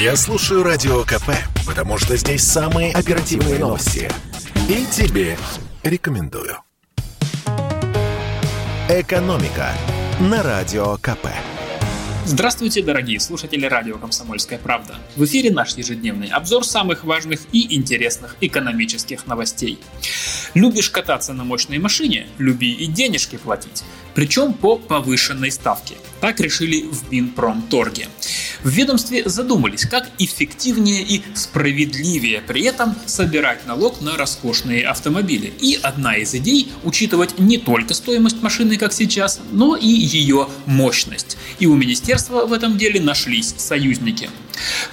Я слушаю Радио КП, потому что здесь самые оперативные новости. И тебе рекомендую. «Экономика» на Радио КП. Здравствуйте, дорогие слушатели радио «Комсомольская правда». В эфире наш ежедневный обзор самых важных и интересных экономических новостей. Любишь кататься на мощной машине? Люби и денежки платить. Причем по повышенной ставке. Так решили в Минпромторге. В ведомстве задумались, как эффективнее и справедливее при этом собирать налог на роскошные автомобили. И одна из идей – учитывать не только стоимость машины, как сейчас, но и ее мощность. И у министерства в этом деле нашлись союзники.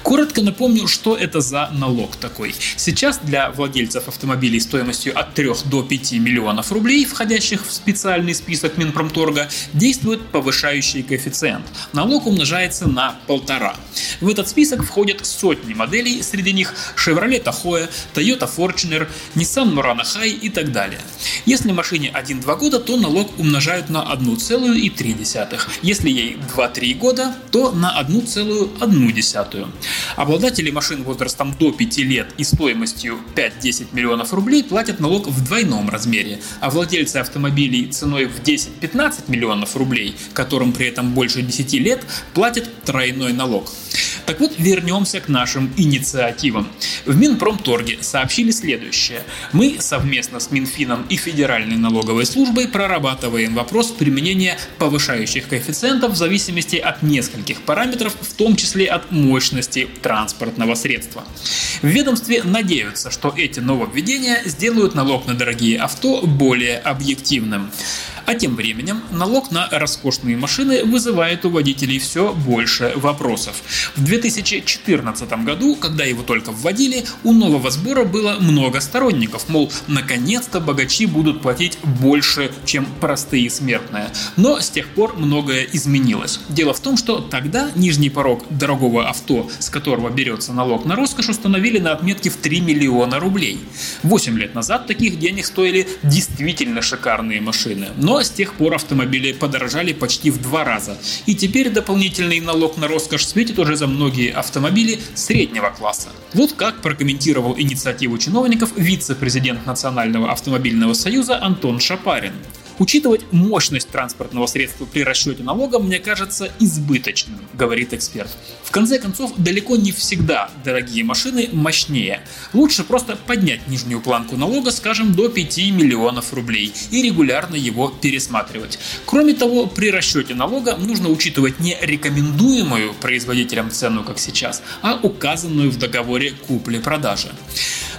Коротко напомню, что это за налог такой. Сейчас для владельцев автомобилей стоимостью от 3 до 5 миллионов рублей, входящих в специальный список Минпромторга, действует повышающий коэффициент. Налог умножается на полтора. В этот список входят сотни моделей, среди них Chevrolet Tahoe, Toyota Fortuner, Nissan Murano High и так далее. Если машине 1-2 года, то налог умножают на 1,3. Если ей 2-3 года, то на 1,1 десятую. Обладатели машин возрастом до 5 лет и стоимостью 5-10 миллионов рублей платят налог в двойном размере, а владельцы автомобилей ценой в 10-15 миллионов рублей, которым при этом больше 10 лет, платят тройной налог. Так вот, вернемся к нашим инициативам. В Минпромторге сообщили следующее. Мы совместно с Минфином и Федеральной налоговой службой прорабатываем вопрос применения повышающих коэффициентов в зависимости от нескольких параметров, в том числе от мощности транспортного средства. В ведомстве надеются, что эти нововведения сделают налог на дорогие авто более объективным. А тем временем налог на роскошные машины вызывает у водителей все больше вопросов. В 2014 году, когда его только вводили, у нового сбора было много сторонников, мол, наконец-то богачи будут платить больше, чем простые смертные. Но с тех пор многое изменилось. Дело в том, что тогда нижний порог дорогого авто, с которого берется налог на роскошь, установили на отметке в 3 миллиона рублей. 8 лет назад таких денег стоили действительно шикарные машины. Но с тех пор автомобили подорожали почти в два раза. И теперь дополнительный налог на роскошь светит уже за многие автомобили среднего класса. Вот как прокомментировал инициативу чиновников вице-президент Национального автомобильного союза Антон Шапарин. Учитывать мощность транспортного средства при расчете налога, мне кажется, избыточным, говорит эксперт. В конце концов, далеко не всегда дорогие машины мощнее. Лучше просто поднять нижнюю планку налога, скажем, до 5 миллионов рублей и регулярно его пересматривать. Кроме того, при расчете налога нужно учитывать не рекомендуемую производителям цену, как сейчас, а указанную в договоре купли-продажи.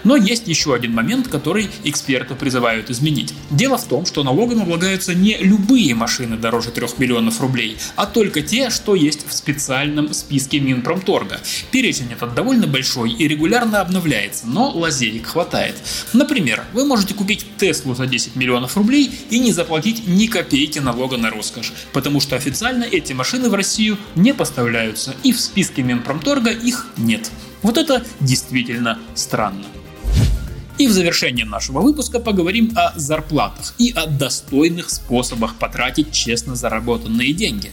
Но есть еще один момент, который эксперты призывают изменить. Дело в том, что налогом облагаются не любые машины дороже 3 миллионов рублей, а только те, что есть в специальном списке Минпромторга. Перечень этот довольно большой и регулярно обновляется, но лазеек хватает. Например, вы можете купить Теслу за 10 миллионов рублей и не заплатить ни копейки налога на роскошь, потому что официально эти машины в Россию не поставляются и в списке Минпромторга их нет. Вот это действительно странно. И в завершении нашего выпуска поговорим о зарплатах и о достойных способах потратить честно заработанные деньги.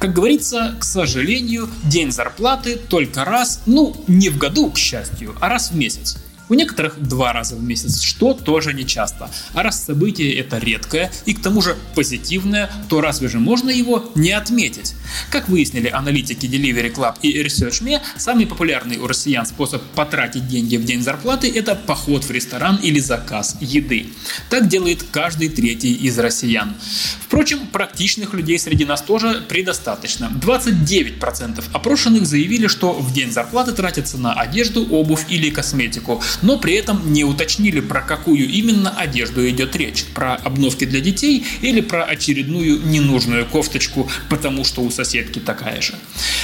Как говорится, к сожалению, день зарплаты только раз, ну не в году, к счастью, а раз в месяц. У некоторых два раза в месяц, что тоже не часто. А раз событие это редкое и к тому же позитивное, то разве же можно его не отметить? Как выяснили аналитики Delivery Club и ResearchMe, самый популярный у россиян способ потратить деньги в день зарплаты – это поход в ресторан или заказ еды. Так делает каждый третий из россиян. Впрочем, практичных людей среди нас тоже предостаточно. 29% опрошенных заявили, что в день зарплаты тратятся на одежду, обувь или косметику, но при этом не уточнили, про какую именно одежду идет речь. Про обновки для детей или про очередную ненужную кофточку, потому что у соседки такая же.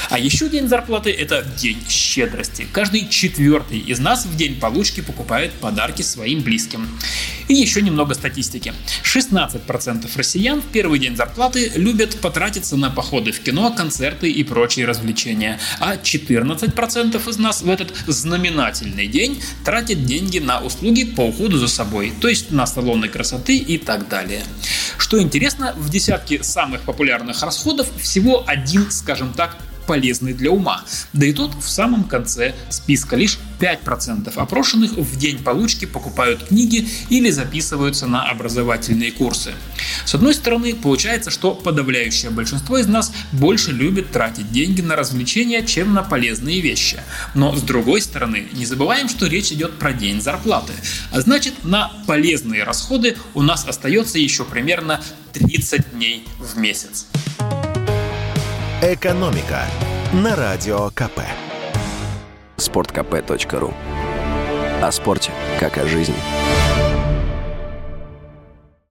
А еще день зарплаты – это день щедрости. Каждый четвертый из нас в день получки покупает подарки своим близким. И еще немного статистики. 16% россиян в первый день зарплаты любят потратиться на походы в кино, концерты и прочие развлечения, а 14% из нас в этот знаменательный день тратят деньги на услуги по уходу за собой, то есть на салоны красоты и так далее. Что интересно, в десятке самых популярных расходов всего один, скажем так, полезный для ума. Да и тут в самом конце списка лишь 5% опрошенных в день получки покупают книги или записываются на образовательные курсы. С одной стороны, получается, что подавляющее большинство из нас больше любит тратить деньги на развлечения, чем на полезные вещи. Но с другой стороны, не забываем, что речь идет про день зарплаты. А значит, на полезные расходы у нас остается еще примерно 30 дней в месяц. Экономика на радио КП. Спорткп.ру О спорте, как о жизни.